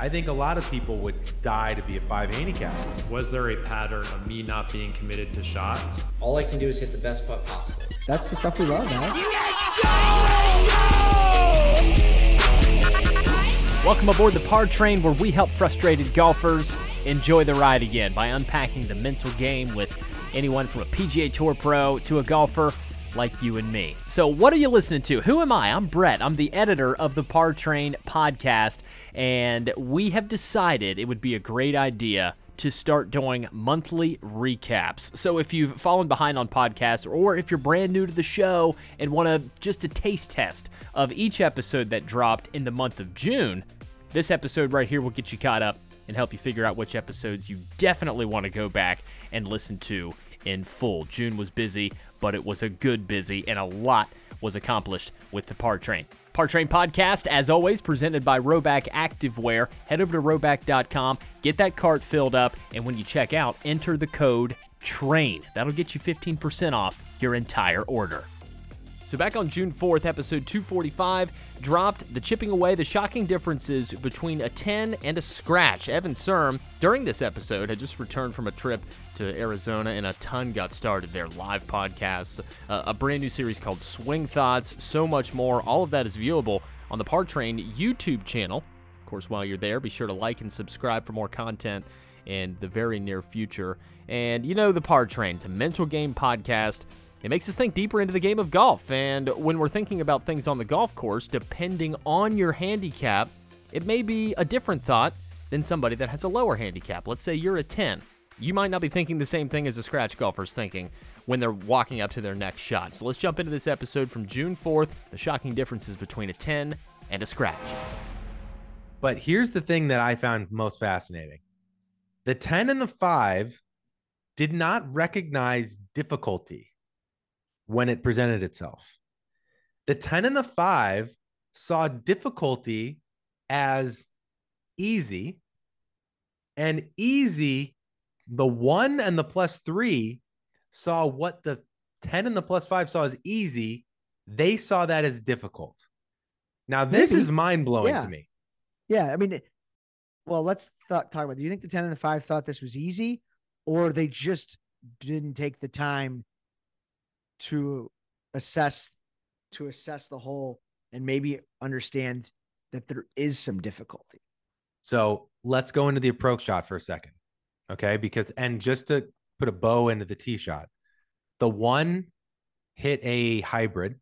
I think a lot of people would die to be a five handicap. Was there a pattern of me not being committed to shots? All I can do is hit the best putt possible. That's the stuff we love, man. Welcome aboard the Par Train, where we help frustrated golfers enjoy the ride again by unpacking the mental game with anyone from a PGA Tour pro to a golfer like you and me. So, what are you listening to? Who am I? I'm Brett. I'm the editor of the Par Train podcast, and we have decided it would be a great idea to start doing monthly recaps. So if you've fallen behind on podcasts or if you're brand new to the show and want to just a taste test of each episode that dropped in the month of June, this episode right here will get you caught up and help you figure out which episodes you definitely want to go back and listen to in full. June was busy, but it was a good busy and a lot was accomplished with the Par Train. Par Train podcast, as always, presented by Rhoback Activewear. Head over to rhoback.com, get that cart filled up, and when you check out, enter the code TRAIN. That'll get you 15% off your entire order. So, back on June 4th, episode 245 dropped the chipping away the shocking differences between a 10 and a scratch. Evan Serm, during this episode, had just returned from a trip to Arizona and a ton got started there. Live podcasts, uh, a brand new series called Swing Thoughts, so much more. All of that is viewable on the Par Train YouTube channel. Of course, while you're there, be sure to like and subscribe for more content in the very near future. And you know, the Par Train, it's a mental game podcast it makes us think deeper into the game of golf, and when we're thinking about things on the golf course, depending on your handicap, it may be a different thought than somebody that has a lower handicap. Let's say you're a 10. You might not be thinking the same thing as a scratch golfer's thinking when they're walking up to their next shot. So let's jump into this episode from June 4th the shocking differences between a 10 and a scratch. But here's the thing that I found most fascinating the 10 and the 5 did not recognize difficulty when it presented itself. The 10 and the 5 saw difficulty as easy, and easy, the 1 and the plus 3 saw what the 10 and the plus 5 saw as easy. They saw that as difficult. Now, this Maybe. is mind blowing yeah. to me. Yeah. I mean, well, let's th- talk about. Do you think the ten and the five thought this was easy, or they just didn't take the time to assess to assess the whole and maybe understand that there is some difficulty. So let's go into the approach shot for a second. Okay. Because, and just to put a bow into the tee shot, the one hit a hybrid,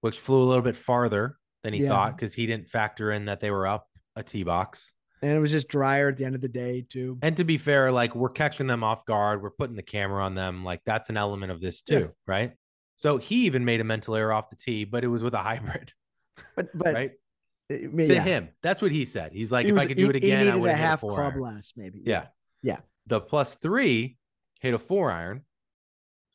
which flew a little bit farther than he yeah. thought because he didn't factor in that they were up a tee box. And it was just drier at the end of the day, too. And to be fair, like we're catching them off guard. We're putting the camera on them. Like that's an element of this, too. Yeah. Right. So he even made a mental error off the tee, but it was with a hybrid. But, but, right. Eh, to yeah. him, that's what he said. He's like, he if was, I could do it again, he I would have half a club less, maybe. Yeah. yeah. The plus three hit a four iron.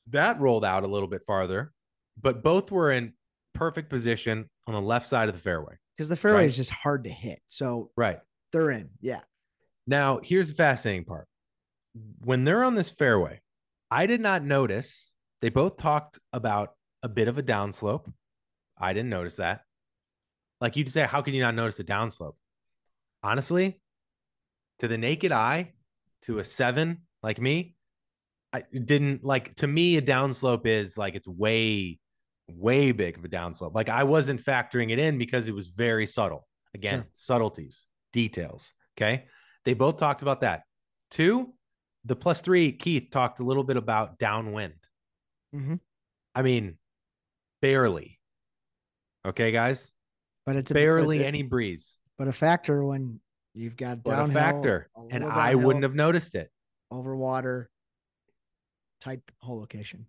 That rolled out a little bit farther, but both were in perfect position on the left side of the fairway. Because the fairway right? is just hard to hit. So right. They're in. Yeah. Now, here's the fascinating part. When they're on this fairway, I did not notice. They both talked about a bit of a downslope. I didn't notice that. Like you'd say, how can you not notice a downslope? Honestly, to the naked eye, to a seven like me, I didn't like to me, a downslope is like it's way, way big of a downslope. Like I wasn't factoring it in because it was very subtle. Again, sure. subtleties details. Okay. They both talked about that. Two, the plus three, Keith talked a little bit about downwind. Mm-hmm. I mean, barely. Okay, guys. But it's barely a, it's any breeze. But a factor when you've got downhill, a factor, a and I wouldn't have noticed it. Over water type hole location.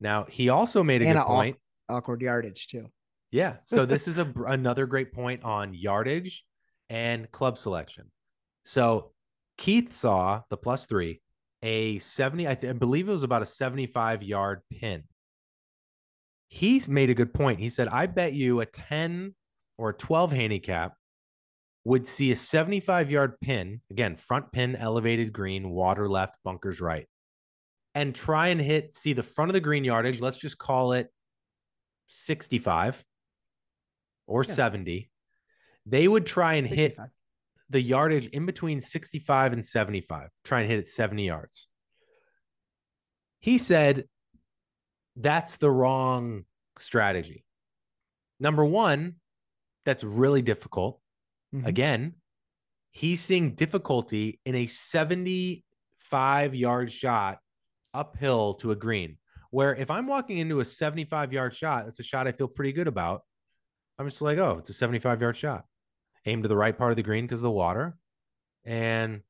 Now he also made a and good point. Awkward yardage too. Yeah. So this is a another great point on yardage and club selection. So Keith saw the plus three, a 70, I, th- I believe it was about a 75 yard pin. He made a good point. He said, I bet you a 10 or a 12 handicap would see a 75 yard pin, again, front pin, elevated green, water left, bunkers right, and try and hit, see the front of the green yardage. Let's just call it 65 or yeah. 70 they would try and 65. hit the yardage in between 65 and 75, try and hit it 70 yards. He said that's the wrong strategy. Number one, that's really difficult. Mhm. Again, he's seeing difficulty in a 75 yard shot uphill to a green. Where if I'm walking into a 75 yard shot, it's a shot I feel pretty good about. I'm just like, oh, it's a 75 yard shot. Aim to the right part of the green because of the water and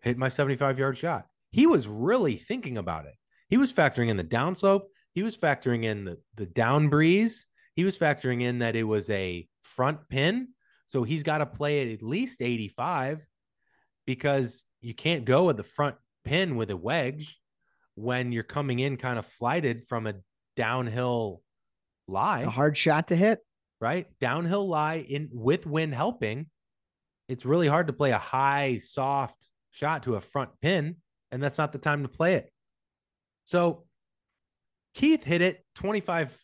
hit my 75 yard shot. He was really thinking about it. He was factoring in the downslope. He was factoring in the, the down breeze. He was factoring in that it was a front pin. So he's got to play at at least 85 because you can't go with the front pin with a wedge when you're coming in kind of flighted from a downhill lie A hard shot to hit. Right? Downhill lie in with wind helping. It's really hard to play a high, soft shot to a front pin, and that's not the time to play it. So Keith hit it 25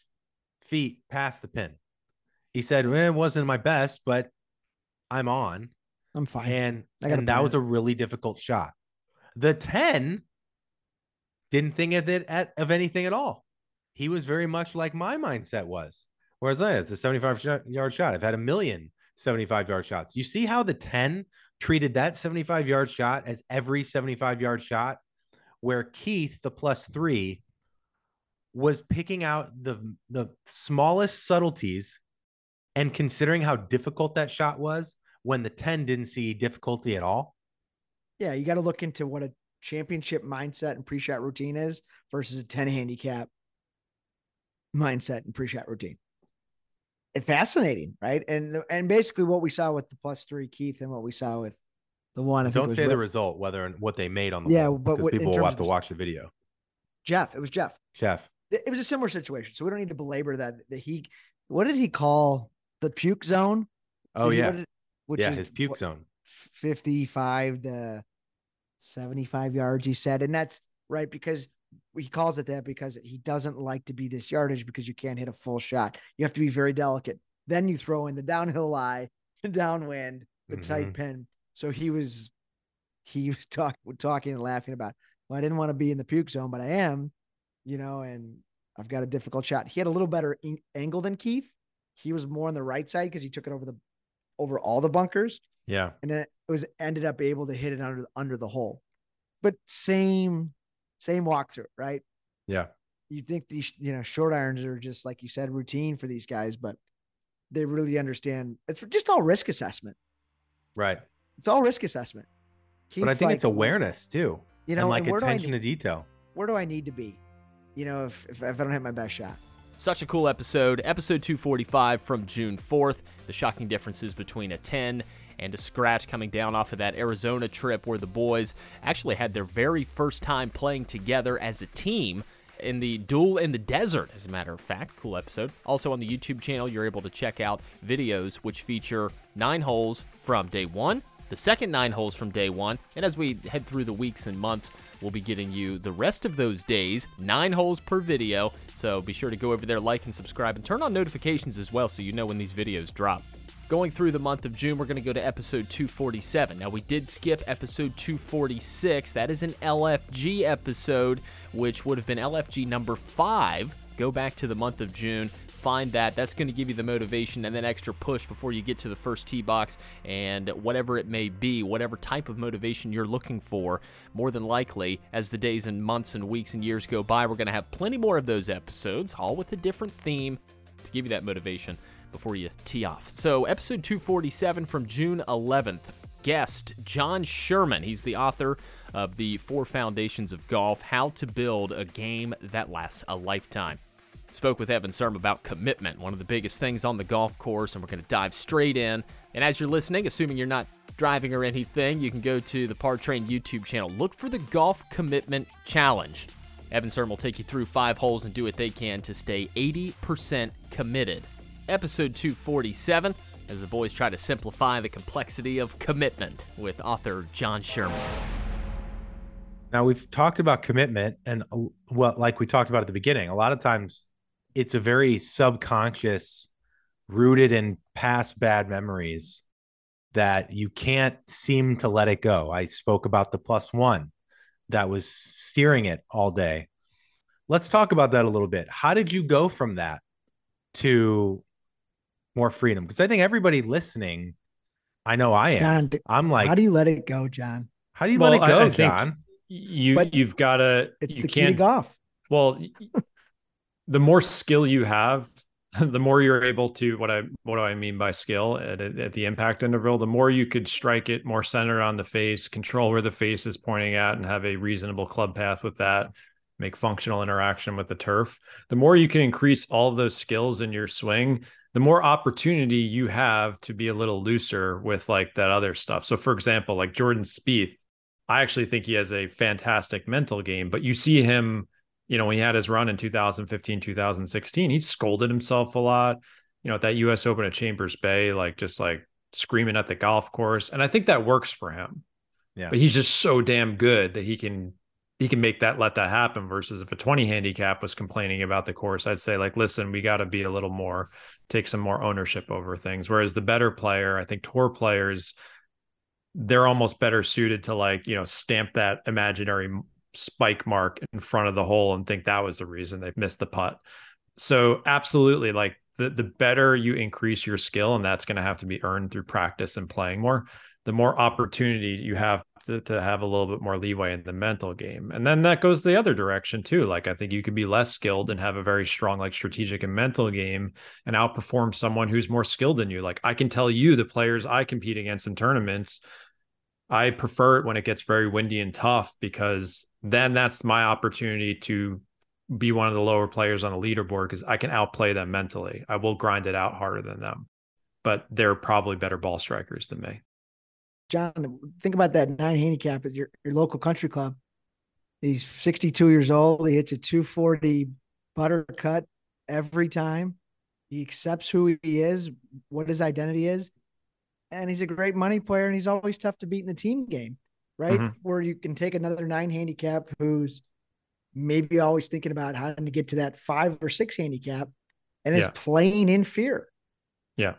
feet past the pin. He said, well, it wasn't my best, but I'm on. I'm fine. And, and that put was a really difficult shot. The 10 didn't think of it at, of anything at all. He was very much like my mindset was. Whereas I, it's a 75 yard shot. I've had a million 75 yard shots. You see how the 10 treated that 75 yard shot as every 75 yard shot, where Keith, the plus three, was picking out the the smallest subtleties and considering how difficult that shot was when the 10 didn't see difficulty at all. yeah, you got to look into what a championship mindset and pre-shot routine is versus a 10 handicap mindset and pre-shot routine. It's fascinating, right? And and basically what we saw with the plus three Keith and what we saw with the one. I Don't say the result, whether and what they made on the Yeah, but because what- people will have to watch the video. Jeff. It was Jeff. Jeff. It was a similar situation, so we don't need to belabor that. That he, what did he call the puke zone? oh Did yeah, what did- which yeah, is his puke what- zone. 55 to 75 yards, he said. And that's right because he calls it that because he doesn't like to be this yardage because you can't hit a full shot. You have to be very delicate. Then you throw in the downhill lie, the downwind, the tight Mhm. pin. So he was he was talk, talking and laughing about, well, I didn't want to be in the puke zone, but I am, you know, and I've got a difficult shot. He had a little better in- angle than Keith. He was more on the right side because he took it over the over all the bunkers Yeah, and then it was ended up able to hit it under under the hole. But same same walkthrough, right? yeah, You think these you know short irons are just like you said routine for these guys, but they really understand. It's just all risk assessment. right. It's all risk assessment. but I think like, it's awareness too, you know, and like and where do I attention need- to detail. where do I need to be? You know, if, if if I don't hit my best shot. Such a cool episode. Episode 245 from June 4th. The shocking differences between a 10 and a scratch coming down off of that Arizona trip where the boys actually had their very first time playing together as a team in the duel in the desert, as a matter of fact. Cool episode. Also on the YouTube channel, you're able to check out videos which feature nine holes from day one, the second nine holes from day one, and as we head through the weeks and months, we'll be getting you the rest of those days, nine holes per video. So be sure to go over there, like and subscribe, and turn on notifications as well so you know when these videos drop. Going through the month of June, we're going to go to episode 247. Now, we did skip episode 246. That is an LFG episode, which would have been LFG number five. Go back to the month of June, find that. That's going to give you the motivation and that extra push before you get to the first tee box. And whatever it may be, whatever type of motivation you're looking for, more than likely, as the days and months and weeks and years go by, we're going to have plenty more of those episodes, all with a different theme to give you that motivation before you tee off. So, episode 247 from June 11th. Guest Jon Sherman. He's the author of The Four Foundations of Golf How to Build a Game That Lasts a Lifetime. Spoke with Evan Serm about commitment, one of the biggest things on the golf course, and we're going to dive straight in. And as you're listening, assuming you're not driving or anything, you can go to the Par Train YouTube channel. Look for the Golf Commitment Challenge. Evan Serm will take you through five holes and do what they can to stay 80% committed. Episode 247, as the boys try to simplify the complexity of commitment with author Jon Sherman. Now we've talked about commitment, and uh, well, like we talked about at the beginning, a lot of times it's a very subconscious, rooted in past bad memories that you can't seem to let it go. I spoke about the plus one that was steering it all day. Let's talk about that a little bit. How did you go from that to more freedom? Because I think everybody listening, I know I am. Jon, I'm like, how do you let it go, Jon? how do you Well, let it go, I think- Jon? You But you've got to It's you the key to can't golf. Well, the more skill you have, the more you're able to. What I what do I mean by skill at, at the impact interval? The more you could strike it more centered on the face, control where the face is pointing at, and have a reasonable club path with that. Make functional interaction with the turf. The more you can increase all of those skills in your swing, the more opportunity you have to be a little looser with like that other stuff. So, for example, like Jordan Spieth, I actually think he has a fantastic mental game, but you see him you know, when he had his run in 2015, 2016, he scolded himself a lot. You know, at that US Open at Chambers Bay, like just like screaming at the golf course. And I think that works for him. Yeah. But he's just so damn good that he can he can make that let that happen versus if a 20 handicap was complaining about the course, I'd say like, listen, we got to be a little more take some more ownership over things. Whereas the better player, I think tour players, they're almost better suited to like, you know, stamp that imaginary spike mark in front of the hole and think that was the reason they missed the putt. So absolutely like the the better you increase your skill and that's going to have to be earned through practice and playing more, the more opportunity you have to, to have a little bit more leeway in the mental game. And then that goes the other direction too. Like I think you could be less skilled and have a very strong like strategic and mental game and outperform someone who's more skilled than you. Like I can tell you the players I compete against in tournaments I prefer it when it gets very windy and tough because then that's my opportunity to be one of the lower players on the leaderboard because I can outplay them mentally. I will grind it out harder than them, but they're probably better ball strikers than me. Jon, think about that nine handicap at your, your local country club. He's 62 years old. He hits a 240 butter cut every time. He accepts who he is, what his identity is. And he's a great money player and he's always tough to beat in the team game, right? Mhm. Where you can take another nine handicap who's maybe always thinking about how to get to that five or six handicap and is Yeah. playing in fear. Yeah.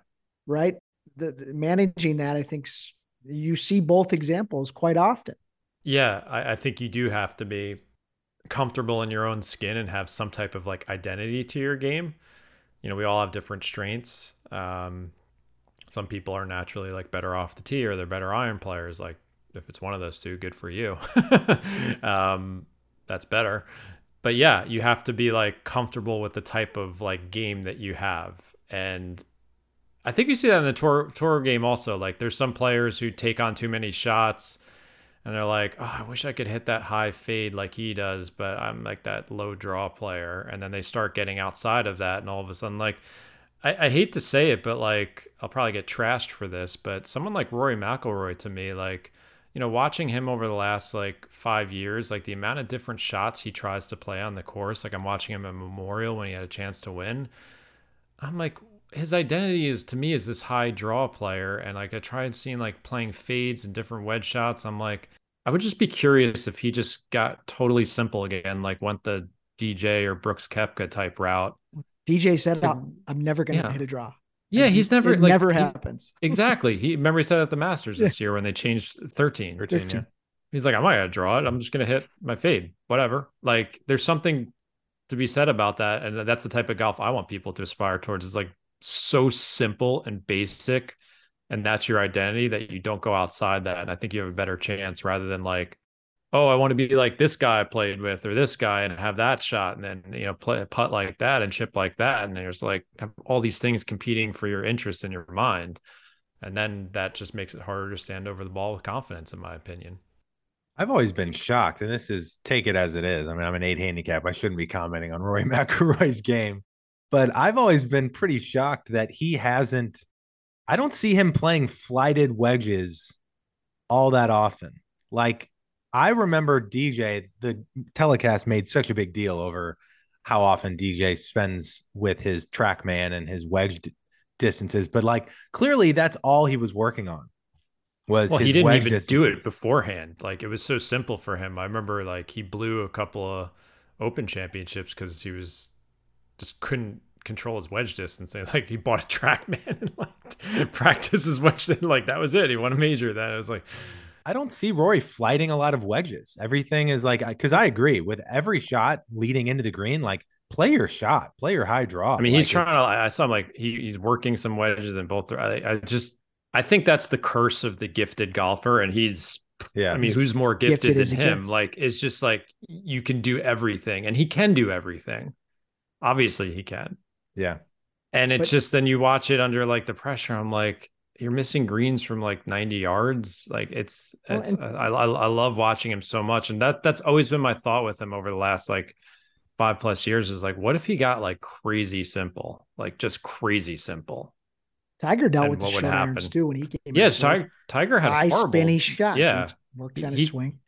Right. The, the- managing that, I think s- you see both examples quite often. Yeah, I, I think you do have to be comfortable in your own skin and have some type of like identity to your game. You know, we all have different strengths. Um, some people are naturally like better off the tee or they're better iron players. Like if it's one of those two, good for you. um, that's better. But yeah, you have to be like comfortable with the type of like game that you have. And I think you see that in the tour tour game also. Like there's some players who take on too many shots and they're like, "Oh, I wish I could hit that high fade like he does, but I'm like that low draw player." And then they start getting outside of that, and all of a sudden, like, I, I hate to say it, but like, I'll probably get trashed for this, but someone like Rory McIlroy to me, like, you know, watching him over the last like five years, like the amount of different shots he tries to play on the course, like I'm watching him at Memorial when he had a chance to win. I'm like, his identity is to me is this high draw player, and like I tried seeing like playing fades and different wedge shots. I'm like, I would just be curious if he just got totally simple again, like went the DJ or Brooks Koepka type route. DJ said, "I'm I'm never going to Yeah. hit a draw." Yeah, he's never It like, never he- happens. exactly. He remember he said at the Masters this year when they changed 13. 13, yeah. He's like, I'm not gonna draw it. I'm just gonna hit my fade, whatever. Like, there's something to be said about that, and that's the type of golf I want people to aspire towards. Is like so simple and basic, and that's your identity that you don't go outside that. And I think you have a better chance rather than like, oh, I want to be like this guy I played with or this guy and have that shot, and then you know play putt like that and chip like that, and there's like all these things competing for your interest in your mind. And then that just makes it harder to stand over the ball with confidence, in my opinion. I've always been shocked, and this is take it as it is. I mean, I'm an eight handicap. I shouldn't be commenting on Rory McIlroy's game, but I've always been pretty shocked that he hasn't. I don't see him playing flighted wedges all that often. Like I remember DJ, the telecast made such a big deal over how often DJ spends with his TrackMan and his wedge d- distances, but like clearly that's all he was working on. Was well, his he didn't wedge even do it beforehand. Like it was so simple for him. I remember like he blew a couple of open championships because he was just couldn't control his wedge distance. And like he bought a TrackMan and like practice his wedge. distance. Like that was it. He won a major. That I was like, I don't see Rory flighting a lot of wedges. Everything is like because I agree with every shot leading into the green. Like play your shot, play your high draw. I mean, Like, he's trying to. I saw him like he, he's working some wedges in both. I, I just I think that's the curse of the gifted golfer, and he's. Yeah, I mean, who's more Gifted gifted than him? gift. Like, it's just like you can do everything, and he can do everything. Obviously, he can. Yeah. And it's But- just then you watch it under like the pressure. I'm like, you're missing greens from like 90 yards. Like it's, Well, it's and- uh, I, I I love watching him so much, and that that's always been my thought with him over the last like five plus years. Is like, what if he got like crazy simple, like just crazy simple? Tiger dealt And with the what short irons too when he came. Yeah, in. Tiger Tiger had high horrible. spinny shots. Yeah. He worked on He- his swing.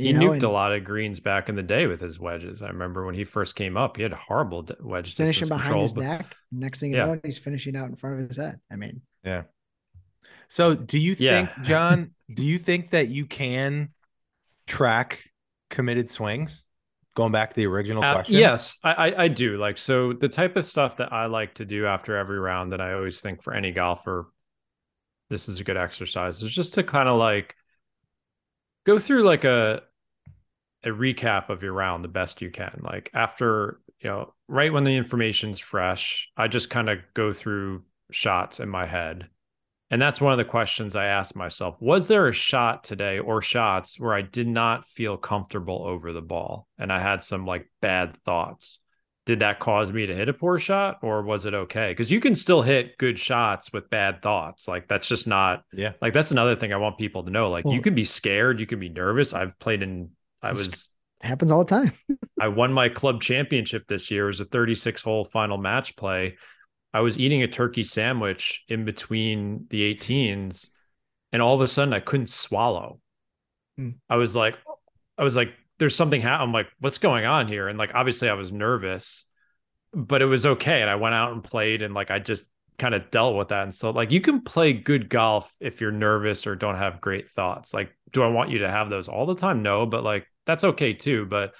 He you know, nuked and a lot of greens back in the day with his wedges. I remember when he first came up, he had horrible d- wedge Finishing behind control. his but- neck. Next thing you Yeah. know, he's finishing out in front of his head. I mean, Yeah. So do you Yeah. think, Jon, do you think that you can track committed swings? Going back to the original Uh, question. yes, I, I I do. Like so, the type of stuff that I like to do after every round that I always think for any golfer, this is a good exercise. Is just to kind of like go through like a a recap of your round the best you can. Like after you know, right when the information's fresh, I just kind of go through shots in my head. And that's one of the questions I asked myself. Was there a shot today or shots where I did not feel comfortable over the ball and I had some like bad thoughts? Did that cause me to hit a poor shot or was it okay? Because you can still hit good shots with bad thoughts. Like that's just not Yeah. like that's another thing I want people to know. Like you can be scared, you can be nervous. I've played in I was happens all the time. I won my club championship this year. It was a 36 hole final match play. I was eating a turkey sandwich in between the 18s, and all of a sudden I couldn't swallow. Hmm. I was like, I was like, there's something happening. I'm like, what's going on here? And like, obviously I was nervous, but it was okay. And I went out and played, and like, I just kind of dealt with that. And so, like, you can play good golf if you're nervous or don't have great thoughts. Like, do I want you to have those all the time? No, but like, that's okay too. But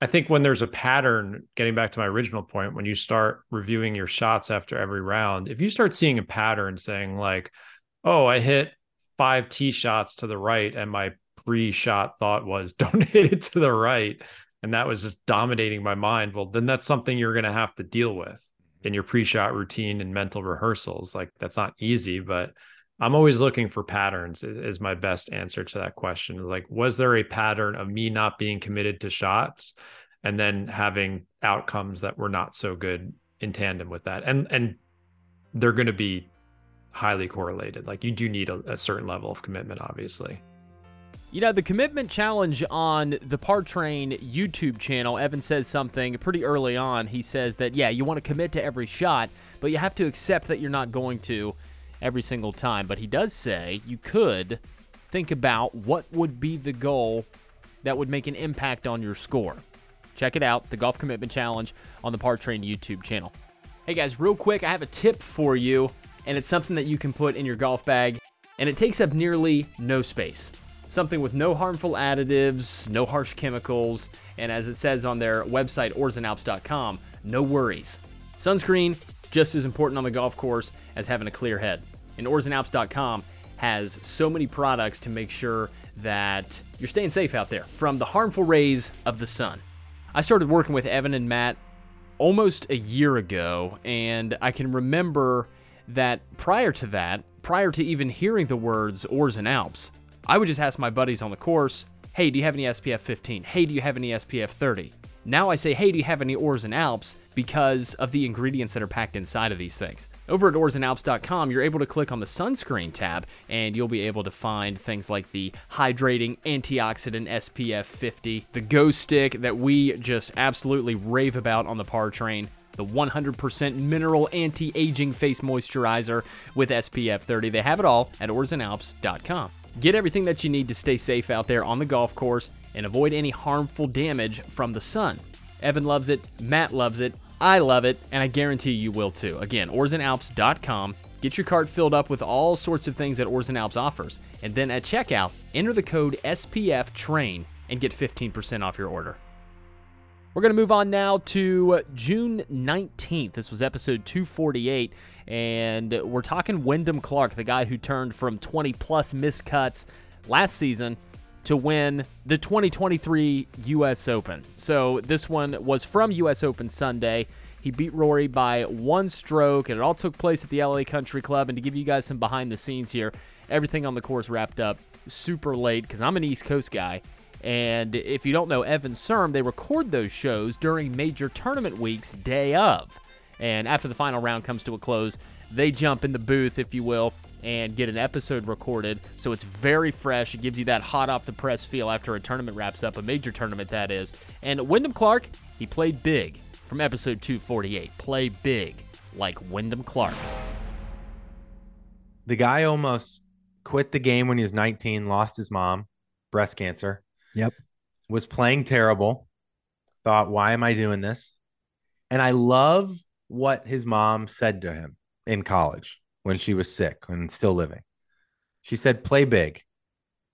I think when there's a pattern, getting back to my original point, when you start reviewing your shots after every round, if you start seeing a pattern saying, like, oh, I hit five tee shots to the right, and my pre shot thought was, don't hit it to the right. And that was just dominating my mind. Well, then that's something you're going to have to deal with in your pre shot routine and mental rehearsals. Like, that's not easy, but I'm always looking for patterns, is, is my best answer to that question. Like, was there a pattern of me not being committed to shots and then having outcomes that were not so good in tandem with that? And, and, they're going to be highly correlated. Like you do need a, a certain level of commitment, obviously. You know, the commitment challenge on the Par Train YouTube channel, Evan says something pretty early on. He says that, yeah, you want to commit to every shot, but you have to accept that you're not going to every single time. But he does say you could think about what would be the goal that would make an impact on your score. Check it out, the Golf Commitment Challenge on the Par Train YouTube channel. Hey guys, real quick, I have a tip for you, and it's something that you can put in your golf bag, and it takes up nearly no space. Something with no harmful additives, no harsh chemicals, and as it says on their website, oarsandalps.com, no worries. Sunscreen, just as important on the golf course as having a clear head. And oarsandalps.com has so many products to make sure that you're staying safe out there from the harmful rays of the sun. I started working with Evan and Matt almost a year ago, and I can remember that prior to that, prior to even hearing the words Oars and Alps, I would just ask my buddies on the course, hey, do you have any SPF 15? Hey, do you have any SPF 30? Now I say, hey, do you have any Oars and Alps because of the ingredients that are packed inside of these things. Over at oarsandalps.com, you're able to click on the sunscreen tab and you'll be able to find things like the hydrating antioxidant SPF 50, the Go Stick that we just absolutely rave about on the par train, the 100% mineral anti-aging face moisturizer with SPF 30. They have it all at oarsandalps.com. Get everything that you need to stay safe out there on the golf course and avoid any harmful damage from the sun. Evan loves it, Matt loves it, I love it, and I guarantee you will too. Again, oarsandalps.com. Get your cart filled up with all sorts of things that Oars and Alps offers. And then at checkout, enter the code SPF TRAIN and get 15% off your order. We're going to move on now to uh, June 19th. This was episode 248, and we're talking Wyndham Clark, the guy who turned from 20 plus missed cuts last season to win the 2023 U.S. Open. So this one was from U.S. Open Sunday. He beat Rory by one stroke, and it all took place at the LA Country Club. And to give you guys some behind the scenes here, everything on the course wrapped up super late because I'm an East Coast guy. And if you don't know Evan Serm, they record those shows during major tournament weeks, day of. And after the final round comes to a close, they jump in the booth, if you will, and get an episode recorded. So it's very fresh. It gives you that hot off the press feel after a tournament wraps up, a major tournament that is. And Wyndham Clark, he played big from episode 248. Play big like Wyndham Clark. The guy almost quit the game when he was 19, lost his mom, breast cancer. Yep. Was playing terrible. Thought, why am I doing this? And I love what his mom said to him in college when she was sick and still living. She said, "Play big,"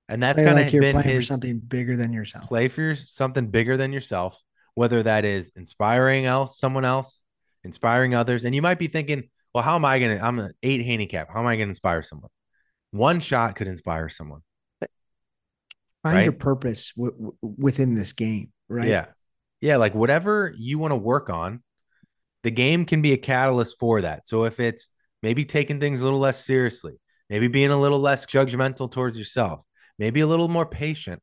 and that's kind of like been his something bigger than yourself. play for your, something bigger than yourself. Whether that is inspiring else, someone else, inspiring others, and you might be thinking, "Well, how am I going to? I'm an eight handicap. How am I going to inspire someone?" One shot could inspire someone. Find your purpose w- w- within this game, right? Yeah. Yeah. Like whatever you want to work on, the game can be a catalyst for that. So if it's maybe taking things a little less seriously, maybe being a little less judgmental towards yourself, maybe a little more patient,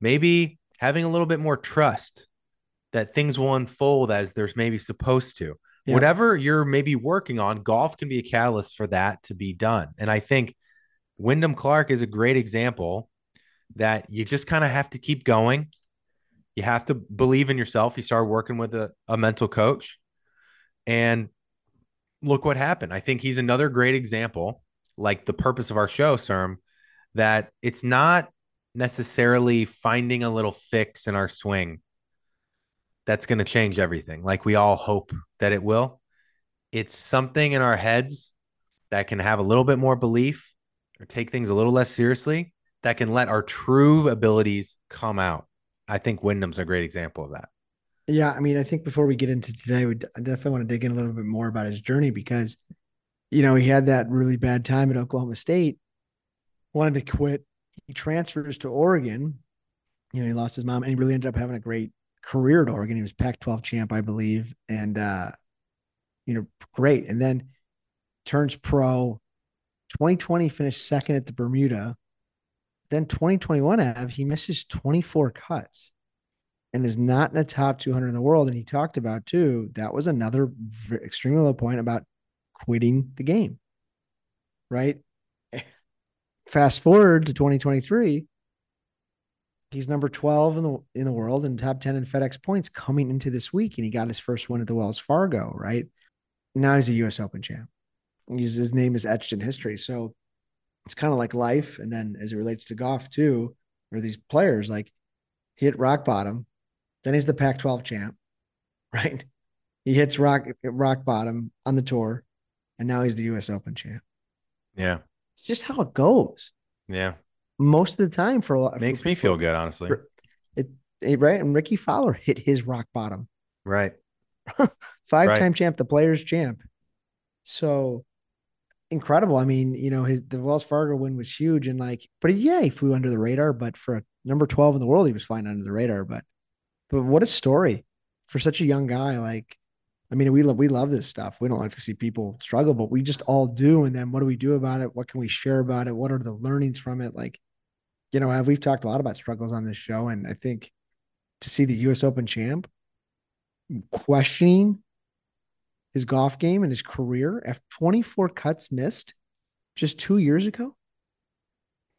maybe having a little bit more trust that things will unfold as they're maybe supposed to. Yeah. Whatever you're maybe working on, golf can be a catalyst for that to be done. And I think Wyndham Clark is a great example that you just kind of have to keep going. You have to believe in yourself. You start working with a, a mental coach. And look what happened. I think he's another great example, like the purpose of our show, Serm, that it's not necessarily finding a little fix in our swing that's going to change everything, like we all hope that it will. It's something in our heads that can have a little bit more belief or take things a little less seriously that can let our true abilities come out. I think Wyndham's a great example of that. Yeah, I mean, I think before we get into today, we I definitely want to dig in a little bit more about his journey because, you know, he had that really bad time at Oklahoma State, wanted to quit. He transfers to Oregon. You know, he lost his mom and he really ended up having a great career at Oregon. He was Pac 12 champ, I believe. And, uh, you know, great. And then turns pro. 2020 finished second at the Bermuda. Then 2021 Av, he misses 24 cuts and is not in the top 200 in the world. And he talked about too, that was another extremely low point about quitting the game. Right. Fast forward to 2023. He's number 12 in the in the world and top 10 in FedEx points coming into this week. And he got his first win at the Wells Fargo, right? Now he's a US Open champ. He's, his name is etched in history. So it's kind of like life. And then as it relates to golf too, or these players, like he hit rock bottom, then he's the Pac 12 champ, right? He hits rock rock bottom on the tour, and now he's the US Open champ. Yeah. It's just how it goes. Yeah. Most of the time for a lot Makes for- me feel for- good, honestly. for- It, it- right. And Rickie Fowler hit his rock bottom. Right. Five time champ, the players champ. So incredible. I mean, you know, his the Wells Fargo win was huge and like, but yeah, he flew under the radar. But for a number 12 in the world, he was flying under the radar. But but what a story for such a young guy. Like, I mean, we love we love this stuff. We don't like to see people struggle, but we just all do. And then what do we do about it? What can we share about it? What are the learnings from it? Like, you know, we've talked a lot about struggles on this show, and I think to see the U.S. Open champ questioning his golf game and his career after 24 cuts missed just two years ago.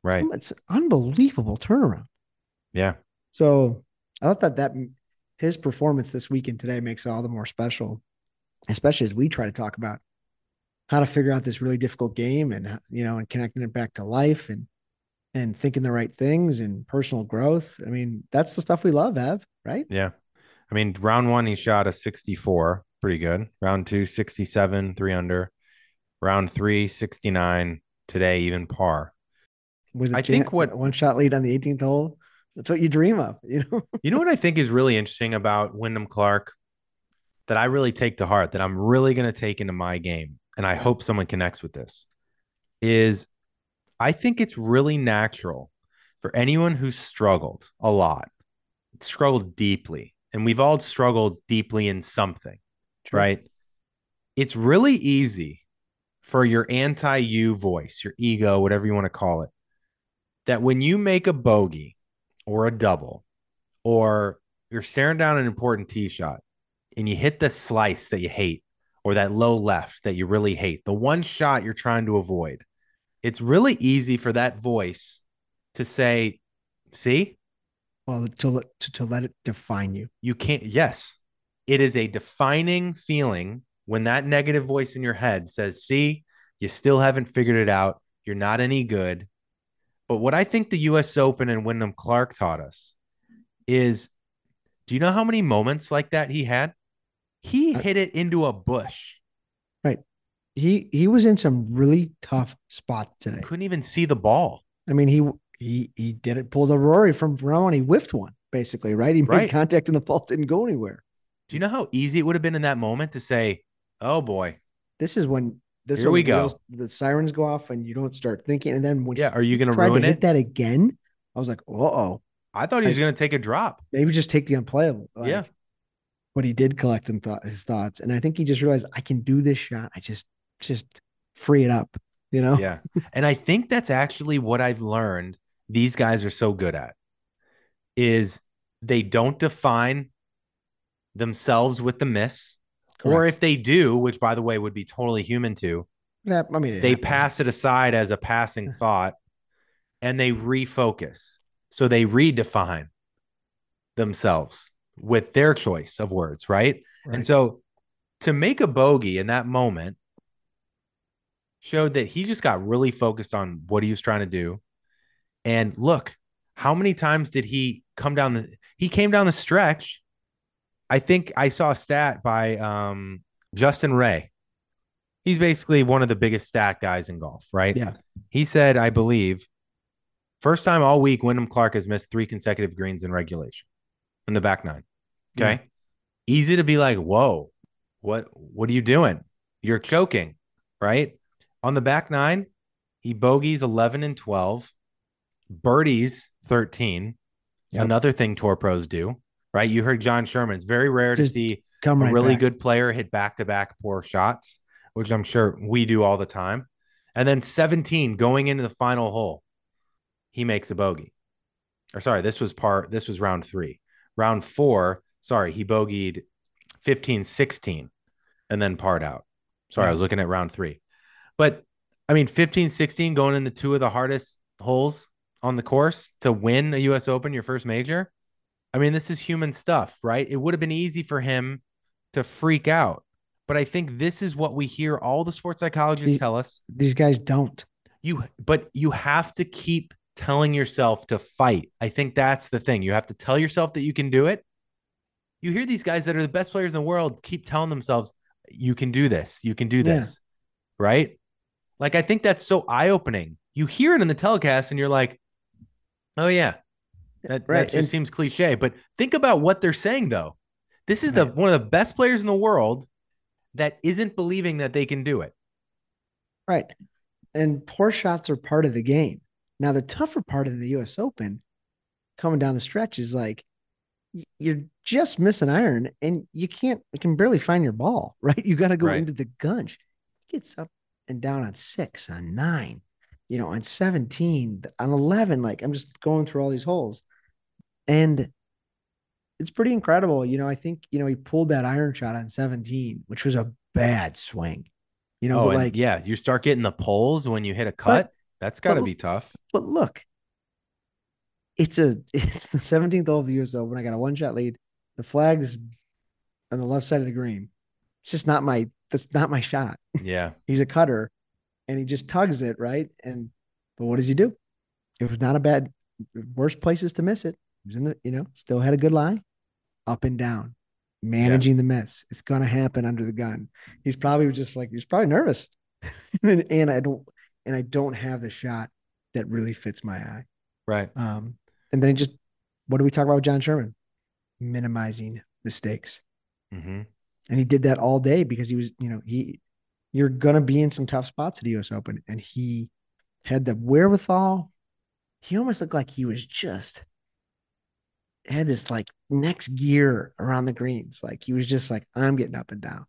Right. It's an unbelievable turnaround. Yeah. So I thought that that his performance this weekend today makes it all the more special, especially as we try to talk about how to figure out this really difficult game and you know and connecting it back to life and and thinking the right things and personal growth. I mean, that's the stuff we love, Ev, right? Yeah. I mean, round one, he shot a 64, pretty good. Round two, 67, three under. Round three, 69. Today, even par. With I think what- one shot lead on the 18th hole That's what you dream of, you know? You know what I think is really interesting about Wyndham Clark that I really take to heart, that I'm really going to take into my game, and I hope someone connects with this, is I think it's really natural for anyone who's struggled a lot, struggled deeply, and we've all struggled deeply in something, True. right? It's really easy for your anti you voice, your ego, whatever you want to call it, that when you make a bogey or a double, or you're staring down an important tee shot and you hit the slice that you hate or that low left that you really hate, the one shot you're trying to avoid, it's really easy for that voice to say, see, Well, to, to, to let it define you. you can't, yes, it is a defining feeling when that negative voice in your head says, see, you still haven't figured it out. You're not any good. But what I think the US Open and Wyndham Clark taught us is do you know how many moments like that he had? He hit it into a bush. Right. He he was in some really tough spots today. Couldn't even see the ball. I mean, he he he did it, pulled a Rory from round. He whiffed one, basically, right? He made Right. contact and the ball didn't go anywhere. Do you know how easy it would have been in that moment to say, "Oh boy, This is when this Here we the go. the sirens go off and you don't start thinking. And then when yeah, are you going to ruin hit it?" that again, I was like, uh oh, I thought he was going to take a drop. maybe just take the unplayable. Like, Yeah. But he did collect him thought his thoughts, and I think he just realized I can do this shot. I just just free it up, you know. Yeah. And I think that's actually what I've learned these guys are so good at is they don't define themselves with the miss. Or if they do, which by the way would be totally human too, Yeah, I mean, they happens. pass it aside as a passing thought and they refocus. So they redefine themselves with their choice of words, right? And so to make a bogey in that moment showed that he just got really focused on what he was trying to do. And look, how many times did he come down the he came down the stretch? I think I saw a stat by um Justin Ray. He's basically one of the biggest stat guys in golf, right? Yeah. He said, I believe, first time all week, Wyndham Clark has missed three consecutive greens in regulation in the back nine. Okay. Easy to be like, whoa, what what are you doing? You're choking, right? On the back nine, he bogeys 11 and 12, birdies 13. Yep. Another thing tour pros do, right? You heard Jon Sherman. It's very rare Just to see come a really back. good player hit back to back poor shots, which I'm sure we do all the time. And then 17 going into the final hole, he makes a bogey. Or sorry, this was part, this was round three. Round four, sorry, he bogeyed 15, 16 and then part out. Sorry, I was looking at round three. But I mean, 15, 16 going into two of the hardest holes on the course to win a US Open, your first major. I mean, this is human stuff, right? It would have been easy for him to freak out. But I think this is what we hear all the sports psychologists tell us. These guys don't. You but you have to keep telling yourself to fight. I think that's the thing. You have to tell yourself that you can do it. You hear these guys that are the best players in the world keep telling themselves, you can do this, you can do Yeah. this. Right? Like I think that's so eye-opening. You hear it in the telecast and you're like, oh yeah. That, Right, that just and- seems cliche. But think about what they're saying though. This is the one of the best players in the world that isn't believing that they can do it. Right. And poor shots are part of the game. Now, the tougher part of the US Open coming down the stretch is like you're just missing iron and you can't, you can barely find your ball, right? You got to go Right. into the gunge. Gets up and down on six, on nine, you know, on 17, on 11. Like I'm just going through all these holes. And it's pretty incredible. You know, I think, you know, he pulled that iron shot on 17, which was a bad swing. You know, oh, like, yeah, you start getting the poles when you hit a cut. That's got to be tough. But look, it's a it's the 17th hole of the year US Open. I got a one shot lead. The flag's on the left side of the green. It's just not my that's not my shot. Yeah. He's a cutter and he just tugs it, right? And but what does he do? It was not a bad worst places to miss it. Was in the, you know, still had a good lie. Up and down. Managing the mess. It's gonna happen under the gun. He's probably just like he's probably nervous. and, and I don't and I don't have the shot that really fits my eye. Right. Um, and then he just what do we talk about with Jon Sherman? Minimizing mistakes. Mm-hmm. And he did that all day because he was, you know, he you're gonna be in some tough spots at the US Open. And he had the wherewithal. He almost looked like he was just had this like next gear around the greens. Like he was just like, I'm getting up and down.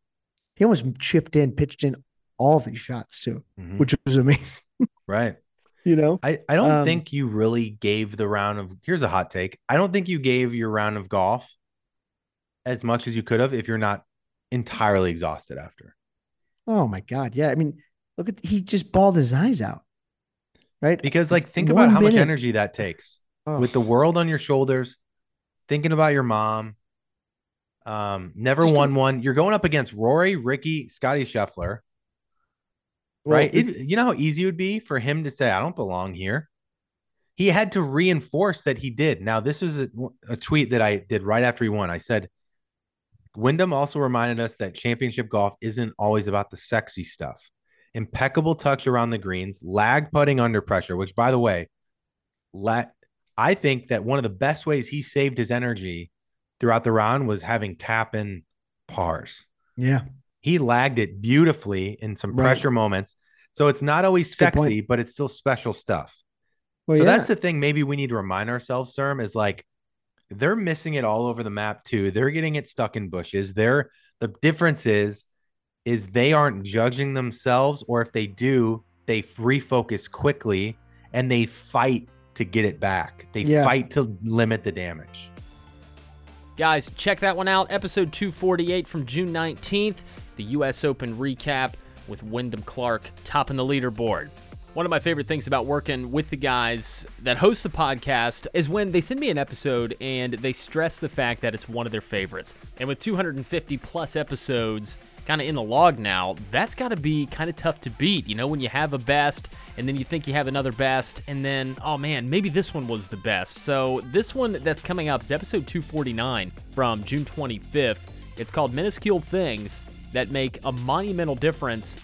He almost chipped in, pitched in all these shots too, Mhm. which was amazing. Right. You know? I, I don't Um, think you really gave the round of here's a hot take. I don't think you gave your round of golf as much as you could have if you're not entirely exhausted after. Oh my God. Yeah. I mean, look at he just balled his eyes out. Right? Because like think one about how much energy that takes Oh, with the world on your shoulders, thinking about your mom. Um, never Just a- won one. You're going up against Rory, Rickie, Scotty Scheffler, well, right? It, you know how easy it would be for him to say, I don't belong here. He had to reinforce that he did. Now, this is a, a tweet that I did right after he won. I said, Wyndham also reminded us that championship golf isn't always about the sexy stuff. Impeccable touch around the greens, lag putting under pressure, which, by the way, la- I think that one of the best ways he saved his energy throughout the round was having tap in pars yeah. he lagged it beautifully in some Right. pressure moments. So it's not always sexy, but it's still special stuff. Well, so yeah. that's the thing. Maybe we need to remind ourselves, Serm, is like they're missing it all over the map too. They're getting it stuck in bushes. They're the difference is is they aren't judging themselves, or if they do, they refocus quickly and they fight to get it back. They Yeah. fight to limit the damage. Guys, check that one out. Episode 248 from June 19th, the U.S. Open recap with Wyndham Clark topping the leaderboard. One of my favorite things about working with the guys that host the podcast is when they send me an episode and they stress the fact that it's one of their favorites. And with 250 plus episodes kind of in the log now, that's got to be kind of tough to beat. You know, when you have a best and then you think you have another best, and then, oh man, maybe this one was the best. So, this one that's coming up is episode 249 from June 25th. It's called Minuscule Things That Make a Monumental Difference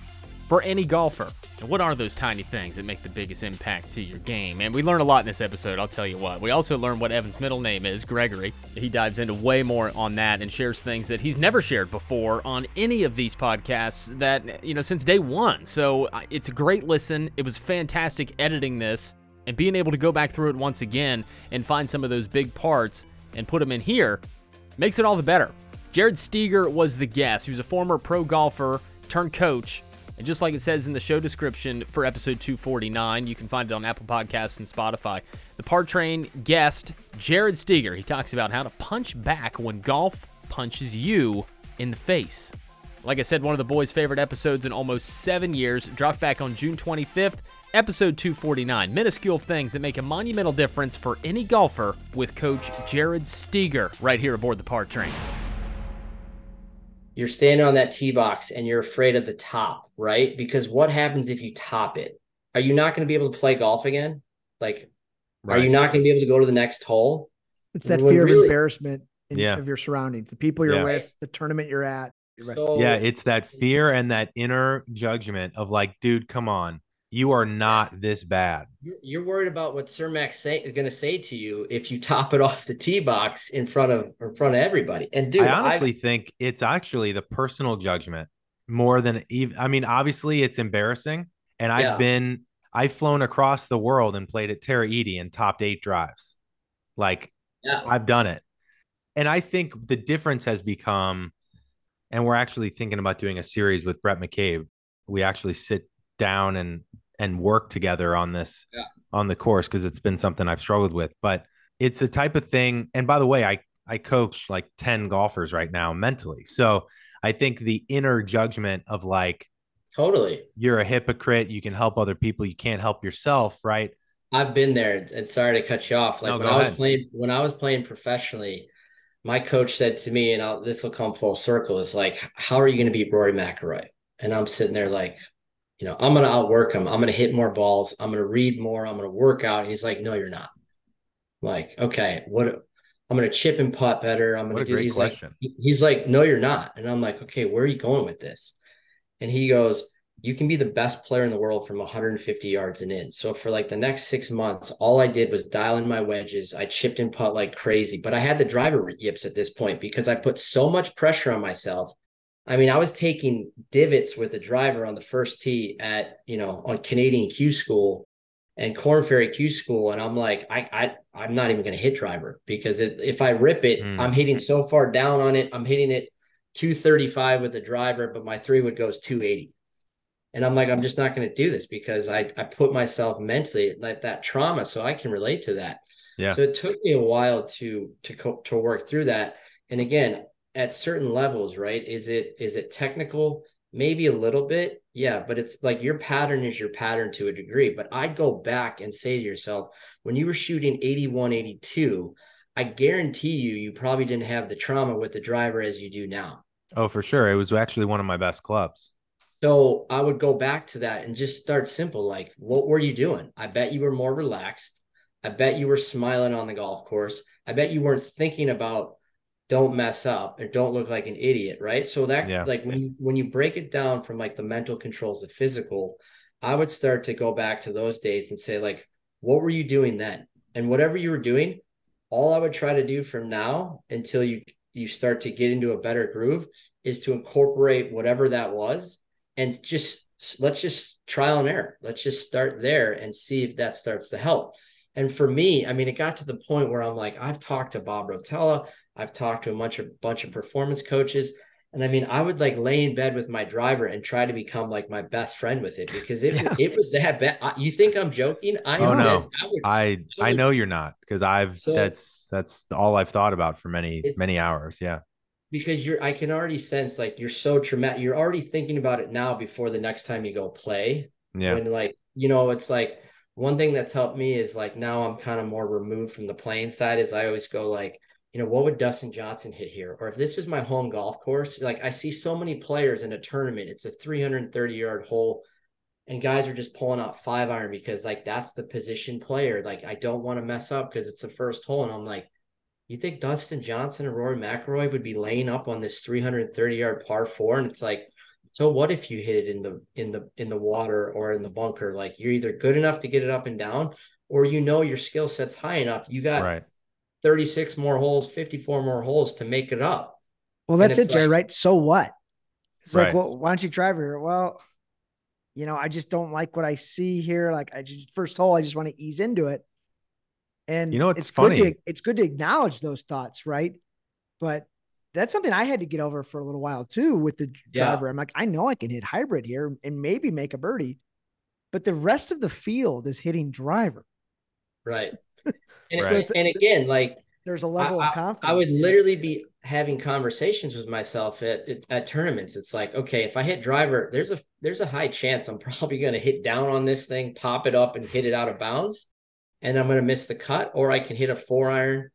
for any golfer. And what are those tiny things that make the biggest impact to your game? And we learn a lot in this episode, I'll tell you what. We also learn what Evan's middle name is, Gregory. He dives into way more on that and shares things that he's never shared before on any of these podcasts that, you know, since day one. So it's a great listen. It was fantastic editing this and being able to go back through it once again and find some of those big parts and put them in here makes it all the better. Jared Steger was the guest. He was a former pro golfer turned coach. And just like it says in the show description for episode 249, you can find it on Apple Podcasts and Spotify. The Par Train guest, Jared Steger, he talks about how to punch back when golf punches you in the face. Like I said, one of the boys' favorite episodes in almost seven years, dropped back on June 25th, episode 249 Minuscule Things That Make a Monumental Difference for Any Golfer with Coach Jared Steger, right here aboard the Par Train. You're standing on that tee box and you're afraid of the top, right? Because what happens if you top it? Are you not going to be able to play golf again? Like, are you not going to be able to go to the next hole? It's that When fear of embarrassment in, Yeah. of your surroundings, the people you're Yeah. with, the tournament you're at. You're right. So, Yeah, it's that fear and that inner judgment of like, dude, come on. You are not this bad. You're, worried about what Sir Max say, is going to say to you if you top it off the tee box in front of in front of everybody. And dude, I I've- honestly think it's actually the personal judgment more than even. I mean, obviously it's embarrassing, and I've Yeah. been I've flown across the world and played at Terra Edie and topped eight drives. Like yeah, I've done it, and I think the difference has become, and we're actually thinking about doing a series with Brett McCabe. We actually sit down and and work together on this Yeah. on the course because it's been something I've struggled with. But it's a type of thing. And by the way, I I coach like 10 golfers right now mentally. So I think the inner judgment of like, totally. you're a hypocrite, you can help other people, you can't help yourself, right? I've been there, and- sorry to cut you off. Like No, when I was ahead. playing, when I was playing professionally, my coach said to me, and I'll, this will come full circle, is like, "How are you going to beat Rory McIlroy?" And I'm sitting there like, you know, I'm going to outwork him. I'm going to hit more balls. I'm going to read more. I'm going to work out. And he's like, "No, you're not." I'm like, okay, what? I'm going to chip and putt better. I'm going to do. He's question. like, he's like, "No, you're not." And I'm like, "Okay, where are you going with this?" And he goes, you can be the best player in the world from 150 yards and in. So for like the next six months, all I did was dial in my wedges. I chipped and putt like crazy, but I had the driver yips at this point because I put so much pressure on myself. I mean, I was taking divots with the driver on the first tee at, you know, on Canadian Q school and Korn Ferry Q school. And I'm like, I, I, I'm not even going to hit driver because it, if I rip it, mm. I'm hitting so far down on it. I'm hitting it 235 with the driver, but my three wood goes 280 and i'm like i'm just not going to do this because i i put myself mentally like that trauma so i can relate to that yeah so it took me a while to to co- to work through that and again at certain levels right is it is it technical maybe a little bit yeah but it's like your pattern is your pattern to a degree but i'd go back and say to yourself when you were shooting 81 82 i guarantee you you probably didn't have the trauma with the driver as you do now oh for sure it was actually one of my best clubs so I would go back to that and just start simple. Like, what were you doing? I bet you were more relaxed. I bet you were smiling on the golf course. I bet you weren't thinking about don't mess up and don't look like an idiot, right? So that yeah. like when when you break it down from like the mental controls, the physical, I would start to go back to those days and say like, what were you doing then? And whatever you were doing, all I would try to do from now until you you start to get into a better groove is to incorporate whatever that was and just let's just trial and error. Let's just start there and see if that starts to help. And for me, I mean, it got to the point where I'm like, I've talked to Bob Rotella, I've talked to a bunch of bunch of performance coaches. And I mean, I would like lay in bed with my driver and try to become like my best friend with it because it, yeah. it was that bad. You think I'm joking? I oh, no. I, would, I, I, would, I, know you're not because I've so that's that's all I've thought about for many many hours. Yeah because you're I can already sense like you're so traumatic. You're already thinking about it now before the next time you go play. Yeah. and like, you know, it's like one thing that's helped me is like now I'm kind of more removed from the playing side is I always go like, you know, what would Dustin Johnson hit here? Or if this was my home golf course, like I see so many players in a tournament, it's a 330 yard hole and guys are just pulling out five iron because like that's the position player. Like I don't want to mess up because it's the first hole. And I'm like, you think Dustin Johnson and Rory McIlroy would be laying up on this 330 yard par four? And it's like, so what if you hit it in the in the in the water or in the bunker? Like you're either good enough to get it up and down, or you know your skill set's high enough. You got right. 36 more holes, 54 more holes to make it up. Well, that's it, Jerry, right? So what? It's right. like, well, why don't you drive here? Well, you know, I just don't like what I see here. Like I just first hole, I just want to ease into it. And you know, it's, it's funny. Good to, it's good to acknowledge those thoughts, right? But that's something I had to get over for a little while too with the yeah. driver. I'm like, I know I can hit hybrid here and maybe make a birdie, but the rest of the field is hitting driver. Right. And, right. So and again, like there's a level I, of confidence. I would literally be having conversations with myself at, at, at tournaments. It's like, okay, if I hit driver, there's a there's a high chance I'm probably going to hit down on this thing, pop it up, and hit it out of bounds and I'm going to miss the cut, or I can hit a four iron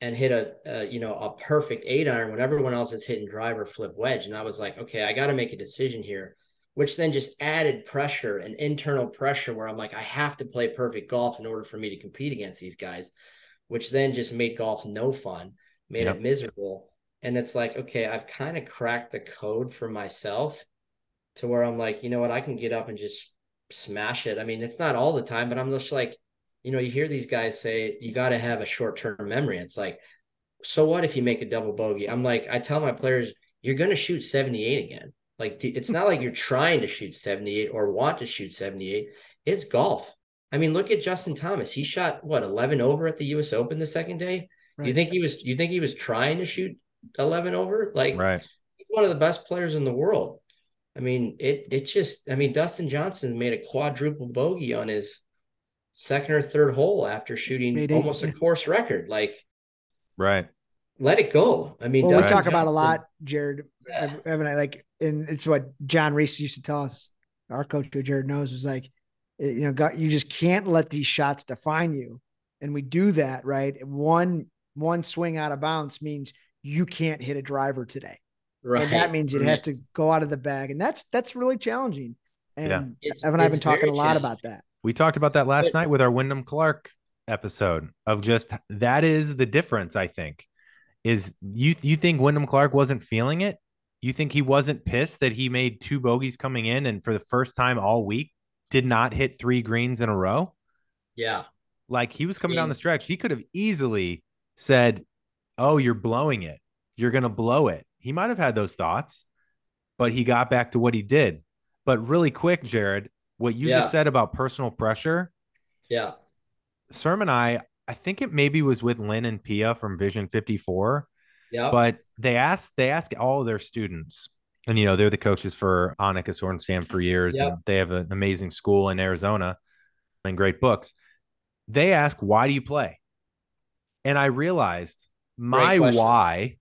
and hit a, a, you know a perfect eight iron when everyone else is hitting driver flip wedge. And I was like, okay, I got to make a decision here, which then just added pressure and internal pressure where I'm like, I have to play perfect golf in order for me to compete against these guys, which then just made golf no fun, made yep. it miserable. And it's like, okay, I've kind of cracked the code for myself to where I'm like, you know what, I can get up and just smash it. I mean, it's not all the time, but I'm just like, you know, you hear these guys say you got to have a short term memory. It's like, so what if you make a double bogey? I'm like, I tell my players, you're going to shoot 78 again. Like, it's not like you're trying to shoot 78 or want to shoot 78. It's golf. I mean, look at Justin Thomas. He shot what 11 over at the U.S. Open the second day. Right. You think he was? You think he was trying to shoot 11 over? Like, right? He's one of the best players in the world. I mean, it it just. I mean, Dustin Johnson made a quadruple bogey on his second or third hole after shooting almost a course record. Like, right. Let it go. I mean, well, we talk Johnson, about a lot, Jared. Yeah. Evan, I like, and it's what John Reese used to tell us. Our coach, who Jared knows, was like, eh, you know, God, you just can't let these shots define you. And we do that, right? One one swing out of bounds means you can't hit a driver today. Right. And that means it has to go out of the bag. And that's that's really challenging. And yeah. Evan and I have been talking a lot about that. We talked about that last but, night with our Wyndham Clark episode of just that is the difference, I think. Is you you think Wyndham Clark wasn't feeling it? You think he wasn't pissed that he made two bogeys coming in and for the first time all week did not hit three greens in a row? Yeah. Like he was coming down the stretch. He could have easily said, Oh, you're blowing it. You're going to blow it. He might have had those thoughts, but he got back to what he did. But really quick, Jared, what you Yeah. just said about personal pressure, Yeah. Sermon I, I think it maybe was with Lynn and Pia from Vision 54 Yeah. but they ask they ask all their students and you know they're the coaches for Annika Sorenstam for years Yep. and they have an amazing school in Arizona and great books they ask why do you play and I realized my why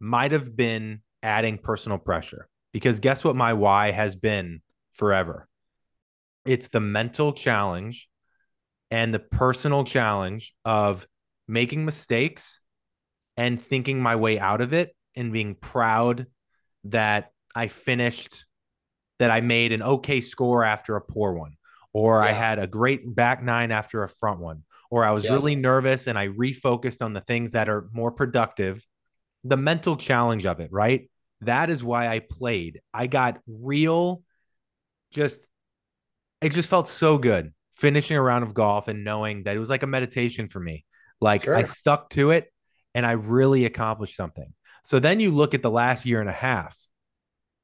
might have been adding personal pressure because guess what my why has been forever it's the mental challenge and the personal challenge of making mistakes and thinking my way out of it and being proud that I finished, that I made an okay score after a poor one, or I had a great back nine after a front one, or I was Yeah. really nervous and I refocused on the things that are more productive. The mental challenge of it, right? That is why I played. I got real, just, it just felt so good finishing a round of golf and knowing that it was like a meditation for me. Like I stuck to it and I really accomplished something. So then you look at the last year and a half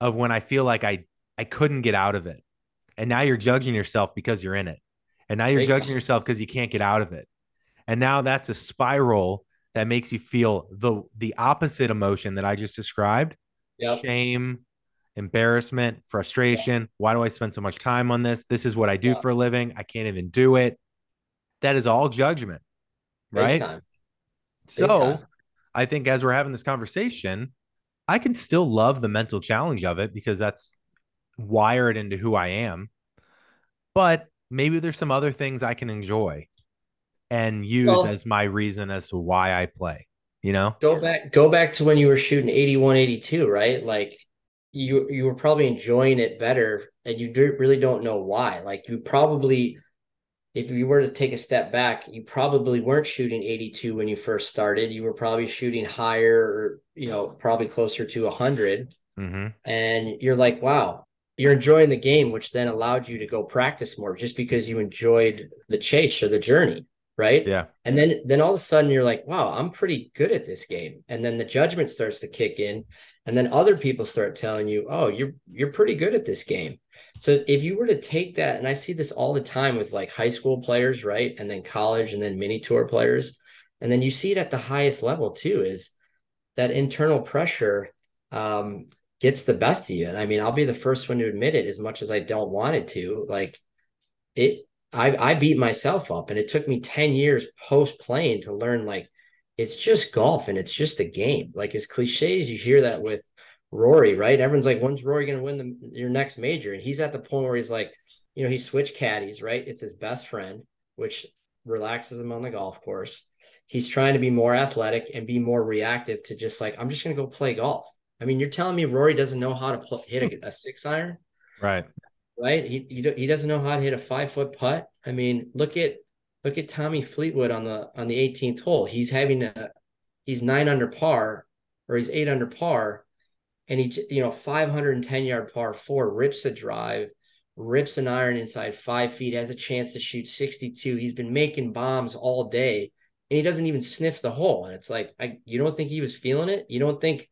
of when I feel like I I couldn't get out of it. And now you're judging yourself because you're in it. And now you're Big judging time. yourself because you can't get out of it. And now that's a spiral that makes you feel the the opposite emotion that I just described. Yep. Shame, embarrassment, frustration. Why do I spend so much time on this? This is what I do Yeah. for a living. I can't even do it. That is all judgment. Big right? time. So. I think as we're having this conversation, I can still love the mental challenge of it because that's wired into who I am. But maybe there's some other things I can enjoy and use Well- as my reason as to why I play, you know? Go back go back to when you were shooting 81 82, right? Like you you were probably enjoying it better and you do, really don't know why. Like you probably if you were to take a step back, you probably weren't shooting 82 when you first started. You were probably shooting higher or you know, probably closer to 100 Mm-hmm. and you're like, wow, you're enjoying the game, which then allowed you to go practice more just because you enjoyed the chase or the journey, right? Yeah. And then then all of a sudden you're like, wow, I'm pretty good at this game. And then the judgment starts to kick in. And then other people start telling you, oh, you're you're pretty good at this game. So if you were to take that, and I see this all the time with like high school players, right? And then college and then mini tour players. And then you see it at the highest level too, is that internal pressure um gets the best of you. And I mean, I'll be the first one to admit it as much as I don't want it to. Like it I I beat myself up and it took me 10 years post playing to learn like it's just golf and it's just a game. Like as cliche as you hear that with Rory, right? Everyone's like, when's Rory gonna win the, your next major? And he's at the point where he's like, you know, he switched caddies, right? It's his best friend, which relaxes him on the golf course. He's trying to be more athletic and be more reactive to just like, I'm just gonna go play golf. I mean, you're telling me Rory doesn't know how to pl- hit a, a six iron? Right. Right? He he, he doesn't know how to hit a five foot putt. I mean, look at look at Tommy Fleetwood on the on the 18th hole. He's having a he's nine under par or he's eight under par, and he you know 510 yard par four rips a drive, rips an iron inside five feet, has a chance to shoot 62. He's been making bombs all day, and he doesn't even sniff the hole. And it's like, I you don't think he was feeling it? You don't think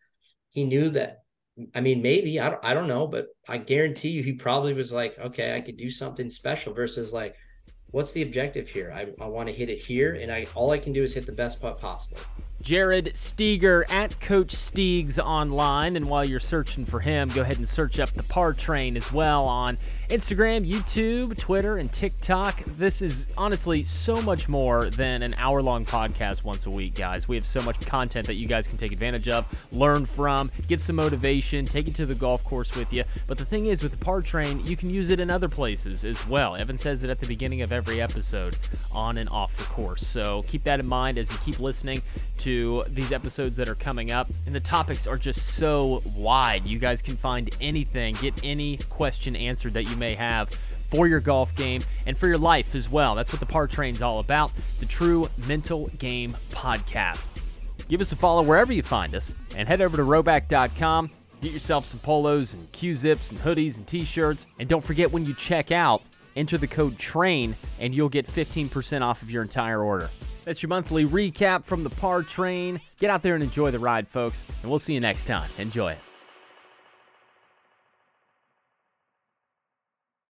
he knew that I mean, maybe I don't, I don't know, but I guarantee you, he probably was like, okay, I could do something special versus like, what's the objective here? I, I want to hit it here, and I all I can do is hit the best putt possible. Jared Steger at Coach Steegs online. And while you're searching for him, go ahead and search up the Par Train as well on Instagram, YouTube, Twitter, and TikTok. This is honestly so much more than an hour long podcast once a week, guys. We have so much content that you guys can take advantage of, learn from, get some motivation, take it to the golf course with you. But the thing is, with the Par Train, you can use it in other places as well. Evan says it at the beginning of every episode on and off the course. So keep that in mind as you keep listening these episodes that are coming up. And the topics are just so wide. You guys can find anything, get any question answered that you may have for your golf game and for your life as well. That's what the Par Train's all about the True Mental Game Podcast. Give us a follow wherever you find us and head over to rhoback.com Get yourself some polos and Q zips and hoodies and t shirts. And don't forget when you check out, enter the code TRAIN and you'll get 15% off of your entire order. That's your monthly recap from the Par Train. Get out there and enjoy the ride, folks, and we'll see you next time. Enjoy it.